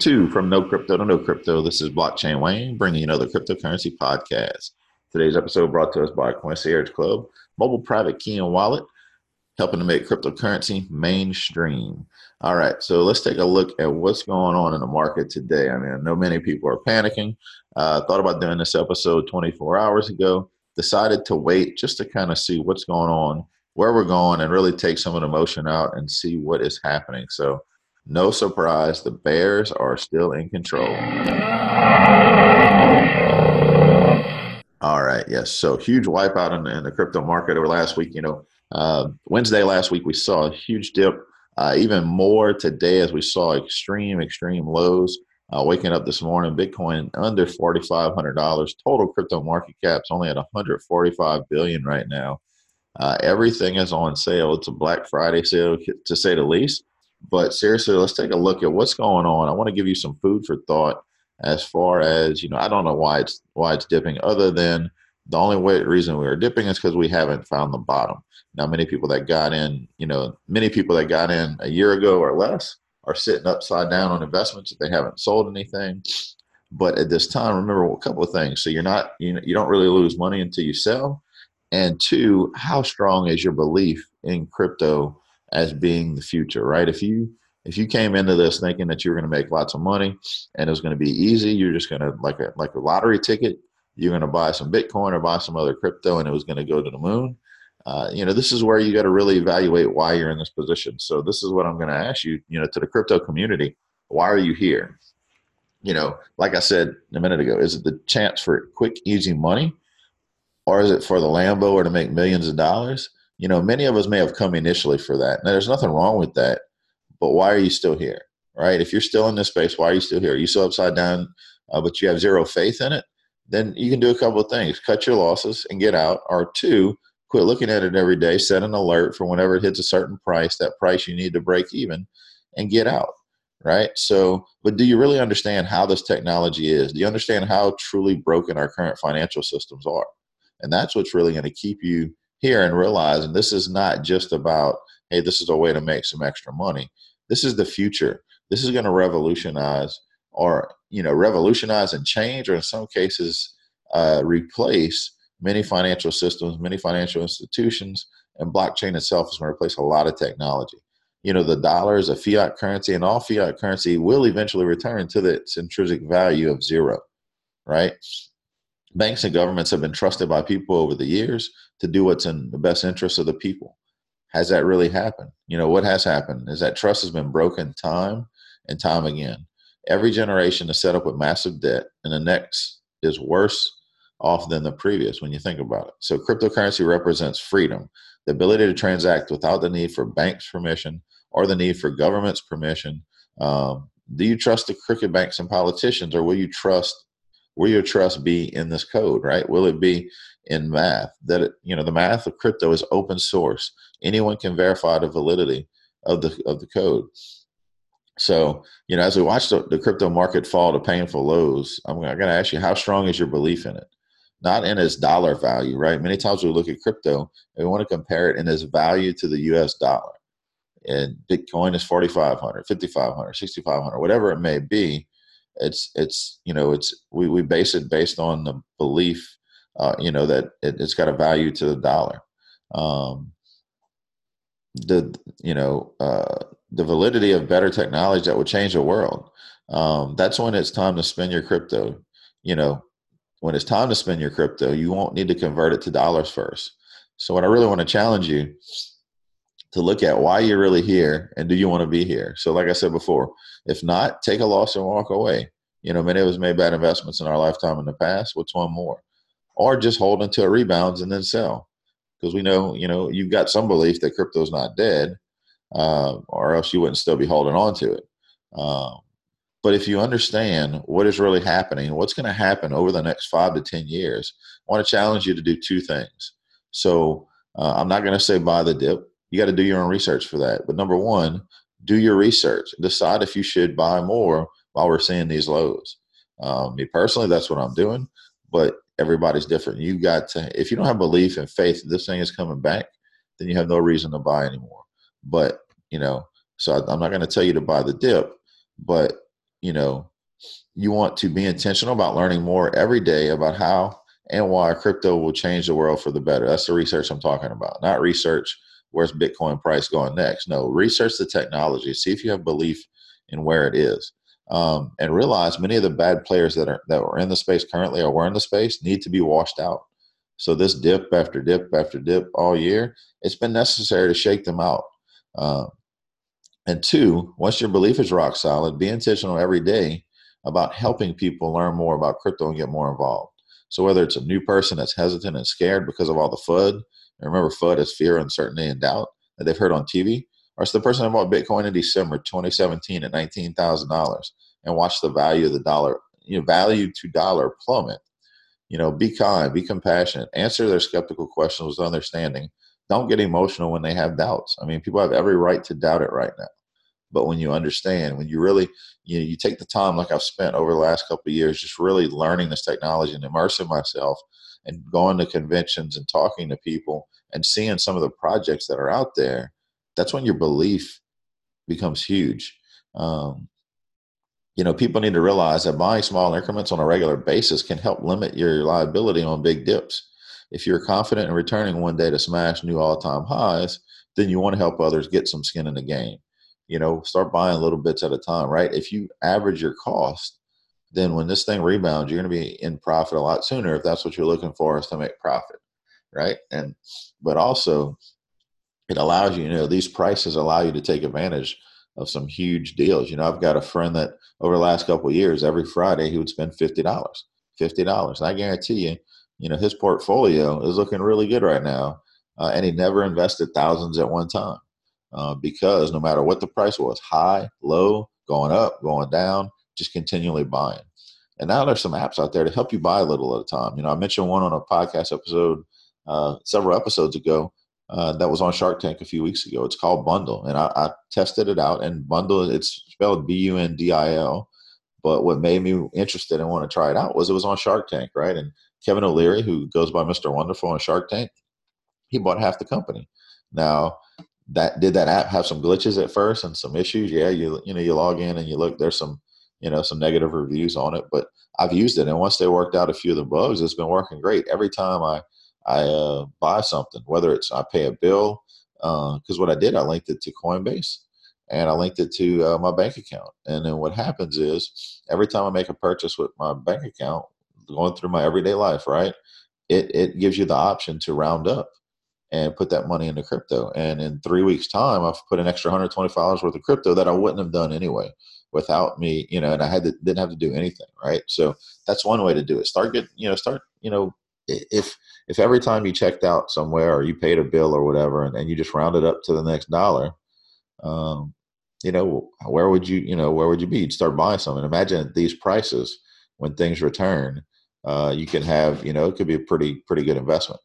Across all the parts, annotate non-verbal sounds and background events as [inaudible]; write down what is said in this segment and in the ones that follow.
to From No Crypto to No Crypto. This is Blockchain Wayne bringing another cryptocurrency podcast. Today's episode brought to us by Concierge Club, mobile private key and wallet, helping to make cryptocurrency mainstream. All right, so let's take a look at what's going on in the market today. I mean, I know many people are panicking. Uh, thought about doing this episode 24 hours ago. Decided to wait just to kind of see what's going on, where we're going, and really take some of the emotion out and see what is happening. So no surprise, the Bears are still in control. All right, yes. So huge wipeout in, in the crypto market over last week. You know, uh, Wednesday last week we saw a huge dip. Uh, even more today as we saw extreme, extreme lows. Uh, waking up this morning, Bitcoin under forty five hundred dollars. Total crypto market cap's only at one hundred forty five billion right now. Uh, everything is on sale. It's a Black Friday sale, to say the least. But seriously, let's take a look at what's going on. I want to give you some food for thought as far as you know. I don't know why it's why it's dipping, other than the only way reason we are dipping is because we haven't found the bottom. Now, many people that got in, you know, many people that got in a year ago or less are sitting upside down on investments if they haven't sold anything. But at this time, remember a couple of things. So you're not, you know, you don't really lose money until you sell. And two, how strong is your belief in crypto as being the future, right? If you if you came into this thinking that you were going to make lots of money and it was going to be easy, you're just going to like a like a lottery ticket. You're going to buy some Bitcoin or buy some other crypto, and it was going to go to the moon. Uh, you know, this is where you got to really evaluate why you're in this position. So this is what I'm going to ask you. You know, to the crypto community, why are you here? You know, like I said a minute ago, is it the chance for quick, easy money, or is it for the Lambo or to make millions of dollars? You know, many of us may have come initially for that. Now, there's nothing wrong with that, but why are you still here, right? If you're still in this space, why are you still here? Are you still upside down, uh, but you have zero faith in it? Then you can do a couple of things: cut your losses and get out, or two, quit looking at it every day, set an alert for whenever it hits a certain price, that price you need to break even, and get out. Right. So, but do you really understand how this technology is? Do you understand how truly broken our current financial systems are? And that's what's really going to keep you here and realizing this is not just about, hey, this is a way to make some extra money. This is the future. This is going to revolutionize or, you know, revolutionize and change, or in some cases, uh, replace many financial systems, many financial institutions, and blockchain itself is going to replace a lot of technology. You know, the dollar is a fiat currency, and all fiat currency will eventually return to its intrinsic value of zero, right? Banks and governments have been trusted by people over the years to do what's in the best interest of the people. Has that really happened? You know, what has happened is that trust has been broken time and time again. Every generation is set up with massive debt, and the next is worse off than the previous when you think about it. So, cryptocurrency represents freedom, the ability to transact without the need for banks' permission or the need for government's permission. Um, do you trust the crooked banks and politicians, or will you trust will your trust be in this code right? Will it be in math? That it, you know the math of crypto is open source. Anyone can verify the validity of the of the code. So you know as we watch the, the crypto market fall to painful lows i'm going to ask you how strong is your belief in it? Not in its dollar value right? Many times we look at crypto and we want to compare it in its value to the us dollar. And bitcoin is 4500 5500 6500 whatever it may be it's it's you know it's we, we base it based on the belief uh, you know that it, has got a value to the dollar. Um, the you know uh, the validity of better technology that would change the world. Um, that's when it's time to spend your crypto. You know when it's time to spend your crypto you won't need to convert it to dollars first. So what i really want to challenge you to look at why you're really here and do you want to be here. So, like I said before, if not, take a loss and walk away. You know, many of us made bad investments in our lifetime in the past. What's one more? Or just hold until it rebounds and then sell. Because we know, you know, you've got some belief that crypto's not dead, uh, or else you wouldn't still be holding on to it. Um, but if you understand what is really happening, what's going to happen over the next five to 10 years, I want to challenge you to do two things. So uh, I'm not going to say buy the dip you got to do your own research for that. But number one, do your research. Decide if you should buy more while we're seeing these lows. Um, me personally, that's what I'm doing. But everybody's different. You got to, if you don't have belief and faith this thing is coming back, then you have no reason to buy anymore. But you know, so I'm not going to tell you to buy the dip, but you know, you want to be intentional about learning more every day about how and why crypto will change the world for the better. That's the research I'm talking about, not research where's Bitcoin price going next. No, research the technology, see if you have belief in where it is. Um, and realize many of the bad players that are that were in the space currently or were in the space need to be washed out. So this dip after dip after dip all year, it's been necessary to shake them out. Uh, and two, once your belief is rock solid, be intentional every day about helping people learn more about crypto and get more involved. So whether it's a new person that's hesitant and scared because of all the FUD, remember FUD is fear, uncertainty, and doubt that they've heard on TV, or it's the person that bought Bitcoin in December 2017 at $19,000 and watched the value of the dollar, you know, value to dollar plummet. You know, be kind, be compassionate, answer their skeptical questions with understanding. Don't get emotional when they have doubts. I mean, people have every right to doubt it right now. But when you understand, when you really, you know, you take the time like I've spent over the last couple of years, just really learning this technology and immersing myself and going to conventions and talking to people and seeing some of the projects that are out there, that's when your belief becomes huge. Um, you know, people need to realize that buying small increments on a regular basis can help limit your liability on big dips. If you're confident in returning one day to smash new all time highs, then you want to help others get some skin in the game you know, start buying little bits at a time, right? If you average your cost, then when this thing rebounds, you're going to be in profit a lot sooner if that's what you're looking for is to make profit, right? And but also it allows you, you know, these prices allow you to take advantage of some huge deals. You know, I've got a friend that over the last couple of years, every Friday he would spend fifty dollars, fifty dollars. I guarantee you, you know, his portfolio is looking really good right now, uh, and he never invested thousands at one time uh, because no matter what the price was, high, low, going up, going down, just continually buying. And now there's some apps out there to help you buy a little at a time. You know, I mentioned one on a podcast episode uh, several episodes ago uh, that was on Shark Tank a few weeks ago. It's called Bundil, and I, I tested it out. And Bundil, it's spelled B-U-N-D-I-L. But what made me interested and want to try it out was it was on Shark Tank, right? And Kevin O'Leary, who goes by Mr. Wonderful on Shark Tank, he bought half the company. Now, that did that app have some glitches at first and some issues yeah you you know you log in and you look there's some you know some negative reviews on it but i've used it and once they worked out a few of the bugs it's been working great every time i i uh, buy something whether it's i pay a bill because uh, what i did i linked it to coinbase and i linked it to uh, my bank account and then what happens is every time i make a purchase with my bank account going through my everyday life right it, it gives you the option to round up and put that money into crypto. And in three weeks' time, I've put an extra $125 worth of crypto that I wouldn't have done anyway without me, you know, and I had to, didn't have to do anything, right? So that's one way to do it. Start get, you know, start, you know, if if every time you checked out somewhere or you paid a bill or whatever, and, and you just rounded up to the next dollar, um, you know, where would you, you know, where would you be? You'd start buying something. Imagine these prices when things return, uh, you can have, you know, it could be a pretty pretty good investment.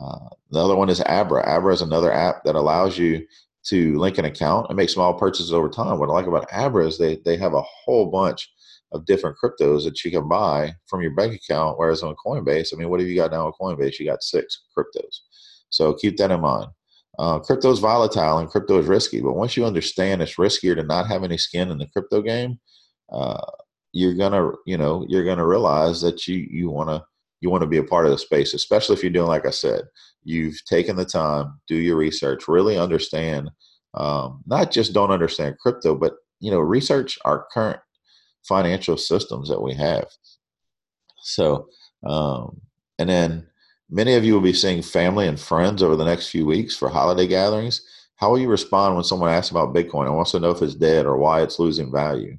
Uh, the other one is Abra. Abra is another app that allows you to link an account and make small purchases over time. What I like about Abra is they, they have a whole bunch of different cryptos that you can buy from your bank account. Whereas on Coinbase, I mean, what have you got now on Coinbase? You got six cryptos. So keep that in mind. Uh, crypto is volatile and crypto is risky, but once you understand it's riskier to not have any skin in the crypto game, uh, you're gonna, you know, you're gonna realize that you you want to you want to be a part of the space, especially if you're doing, like I said, you've taken the time, do your research, really understand, um, not just don't understand crypto, but, you know, research our current financial systems that we have. So, um, and then many of you will be seeing family and friends over the next few weeks for holiday gatherings. How will you respond when someone asks about Bitcoin and wants to know if it's dead or why it's losing value?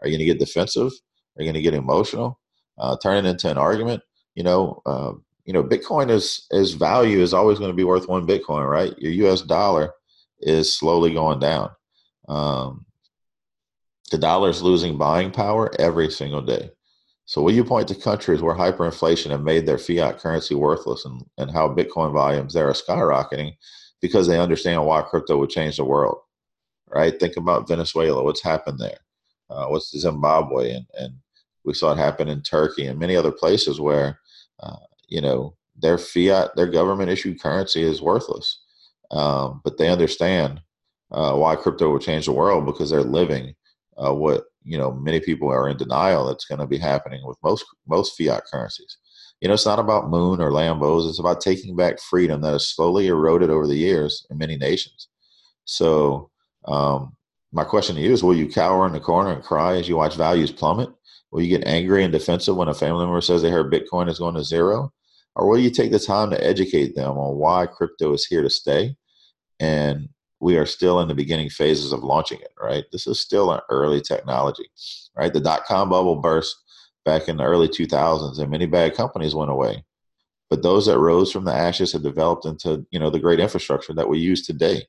Are you going to get defensive? Are you going to get emotional? Uh, turn it into an argument? You know, uh, you know, Bitcoin is is value is always going to be worth one Bitcoin, right? Your U.S. dollar is slowly going down. Um, the dollar is losing buying power every single day. So, will you point to countries where hyperinflation have made their fiat currency worthless, and, and how Bitcoin volumes there are skyrocketing because they understand why crypto would change the world? Right? Think about Venezuela. What's happened there? Uh, what's Zimbabwe and and we saw it happen in Turkey and many other places where, uh, you know, their fiat, their government issued currency is worthless. Um, but they understand uh, why crypto will change the world because they're living uh, what you know many people are in denial that's going to be happening with most most fiat currencies. You know, it's not about moon or Lambos. It's about taking back freedom that has slowly eroded over the years in many nations. So, um, my question to you is: Will you cower in the corner and cry as you watch values plummet? Will you get angry and defensive when a family member says they heard Bitcoin is going to zero? Or will you take the time to educate them on why crypto is here to stay and we are still in the beginning phases of launching it, right? This is still an early technology, right? The dot com bubble burst back in the early 2000s and many bad companies went away. But those that rose from the ashes have developed into, you know, the great infrastructure that we use today,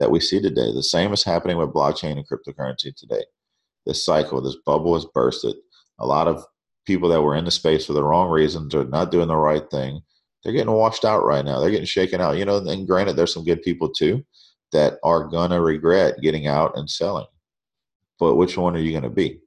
that we see today. The same is happening with blockchain and cryptocurrency today. This cycle, this bubble has bursted. A lot of people that were in the space for the wrong reasons or not doing the right thing, they're getting washed out right now. They're getting shaken out. You know, and granted, there's some good people too that are to regret getting out and selling. But which one are you to be?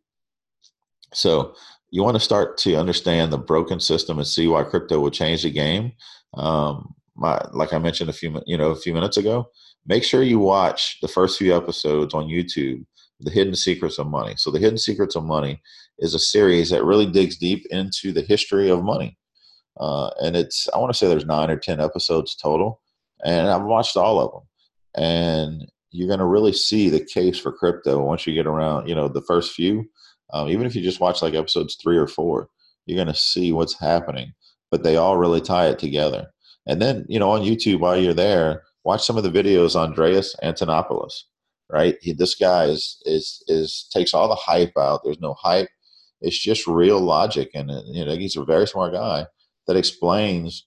So you want to start to understand the broken system and see why crypto will change the game. Um, my, like I mentioned a few you know a few minutes ago, make sure you watch the first few episodes on YouTube, The Hidden Secrets of Money. So the Hidden Secrets of Money is a series that really digs deep into the history of money. Uh, and it's I want to say there's nine or ten episodes total, and I've watched all of them and you're going to really see the case for crypto once you get around you know the first few um, even if you just watch like episodes three or four you're going to see what's happening but they all really tie it together and then you know on youtube while you're there watch some of the videos andreas antonopoulos right he, this guy is is is takes all the hype out there's no hype it's just real logic and uh, you know he's a very smart guy that explains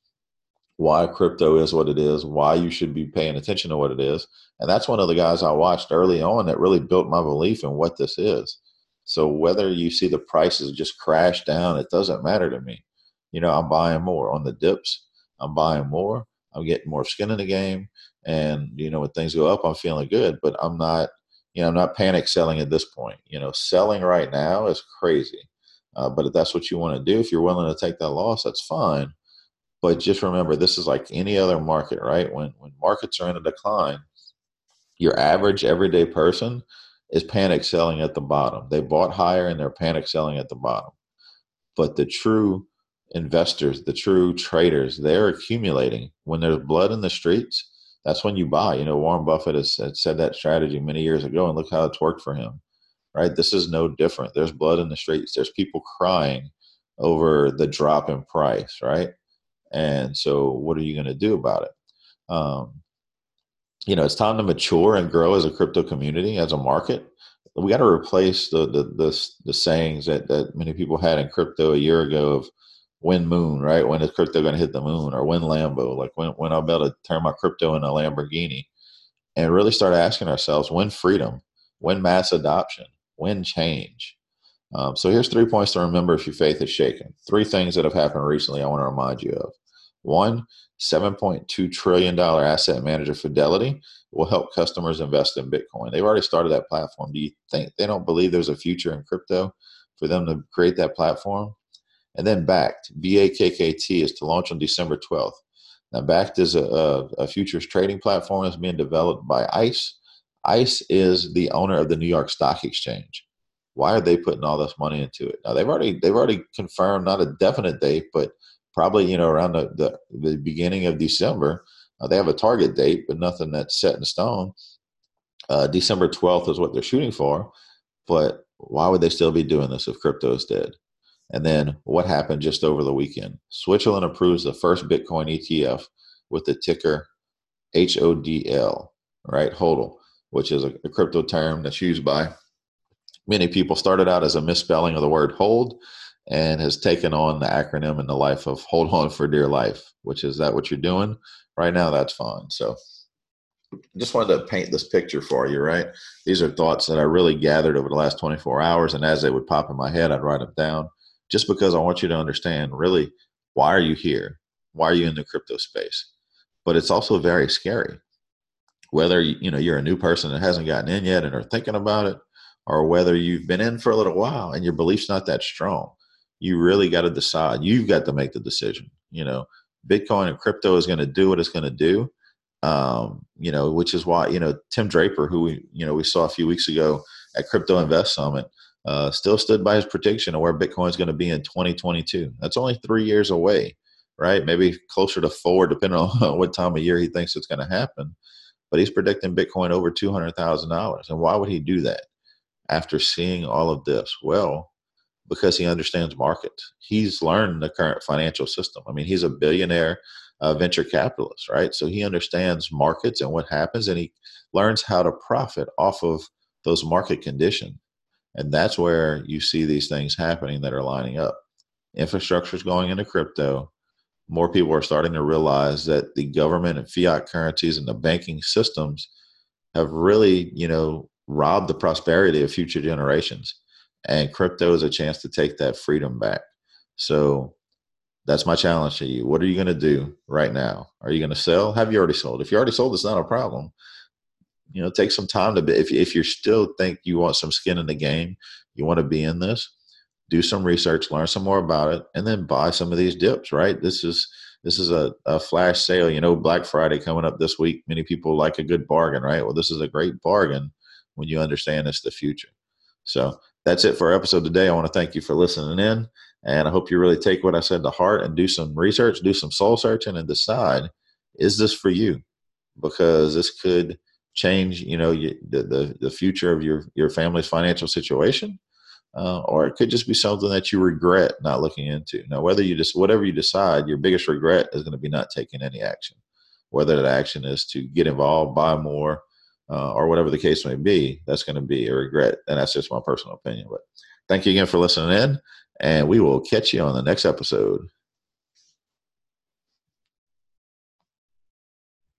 why crypto is what it is, why you should be paying attention to what it is. And that's one of the guys I watched early on that really built my belief in what this is. So whether you see the prices just crash down, it doesn't matter to me. You know, I'm buying more on the dips. I'm buying more. I'm getting more skin in the game. And, you know, when things go up, I'm feeling good, but I'm not, you know, I'm not panic selling at this point. You know, selling right now is crazy. Uh, but if that's what you want to do, if you're willing to take that loss, that's fine but just remember, this is like any other market, right? When when markets are in a decline, your average everyday person is panic selling at the bottom. They bought higher and they're panic selling at the bottom. But the true investors, the true traders, they're accumulating. When there's blood in the streets, that's when you buy. You know, Warren Buffett has, has said that strategy many years ago, and look how it's worked for him. Right? This is no different. There's blood in the streets. There's people crying over the drop in price, right? And so, what are you going to do about it? Um, you know, it's time to mature and grow as a crypto community, as a market. We got to replace the, the the the sayings that that many people had in crypto a year ago of when moon, right? When is crypto going to hit the moon, or when Lambo? Like when when I'll be able to turn my crypto into a Lamborghini, and really start asking ourselves when freedom, when mass adoption, when change. Um, so here's three points to remember if your faith is shaken. Three things that have happened recently I want to remind you of. One, $7.2 trillion asset manager Fidelity will help customers invest in Bitcoin. They've already started that platform. Do you think they don't believe there's a future in crypto for them to create that platform? And then Bakkt, B-A-K-K-T, is to launch on December 12th. Now, Bakkt is a, a, a futures trading platform that's being developed by ICE. ICE is the owner of the New York Stock Exchange. Why are they putting all this money into it? Now they've already they've already confirmed not a definite date, but probably you know around the the, the beginning of December. Uh, they have a target date, but nothing that's set in stone. Uh, December 12th is what they're shooting for. But why would they still be doing this if crypto is dead? And then what happened just over the weekend? Switzerland approves the first Bitcoin ETF with the ticker HODL, right? HODL, which is a, a crypto term that's used by many people. Started out as a misspelling of the word hold and has taken on the acronym in the life of hold on for dear life, which is that what you're doing right now? That's fine. So just wanted to paint this picture for you, right? These are thoughts that I really gathered over the last 24 hours. And as they would pop in my head, I'd write them down just because I want you to understand really why are you here? Why are you in the crypto space? But it's also very scary. Whether you know you're a new person that hasn't gotten in yet and are thinking about it, or whether you've been in for a little while and your belief's not that strong you really got to decide. You've got to make the decision. You know, Bitcoin and crypto is going to do what it's going to do. Um, you know, which is why you know Tim Draper, who we you know we saw a few weeks ago at Crypto Invest Summit, uh, still stood by his prediction of where Bitcoin is going to be in 2022. That's only three years away, right? Maybe closer to four, depending on [laughs] what time of year he thinks it's going to happen. But he's predicting Bitcoin over $200,000. And why would he do that after seeing all of this? Well, because he understands markets. He's learned the current financial system. I mean, he's a billionaire uh, venture capitalist, right? So he understands markets and what happens, and he learns how to profit off of those market conditions. And that's where you see these things happening that are lining up. Infrastructure is going into crypto. More people are starting to realize that the government and fiat currencies and the banking systems have really, you know, robbed the prosperity of future generations. And crypto is a chance to take that freedom back. So that's my challenge to you. What are you going to do right now? Are you going to sell? Have you already sold? If you already sold, it's not a problem you know take some time to be if, if you still think you want some skin in the game you want to be in this do some research learn some more about it and then buy some of these dips right? This is this is a, a flash sale. You know black friday coming up this week many people like a good bargain right? Well this is a great bargain when you understand it's the future. So that's it for our episode today. I want to thank you for listening in and i hope you really take what i said to heart and do some research do some soul searching and decide is this for you? Because this could change you know the, the, the future of your your family's financial situation? Uh, or it could just be something that you regret not looking into. Now whether you just whatever you decide your biggest regret is going to be not taking any action. Whether that action is to get involved buy more uh, or whatever the case may be that's going to be a regret. And that's just my personal opinion. But thank you again for listening in and we will catch you on the next episode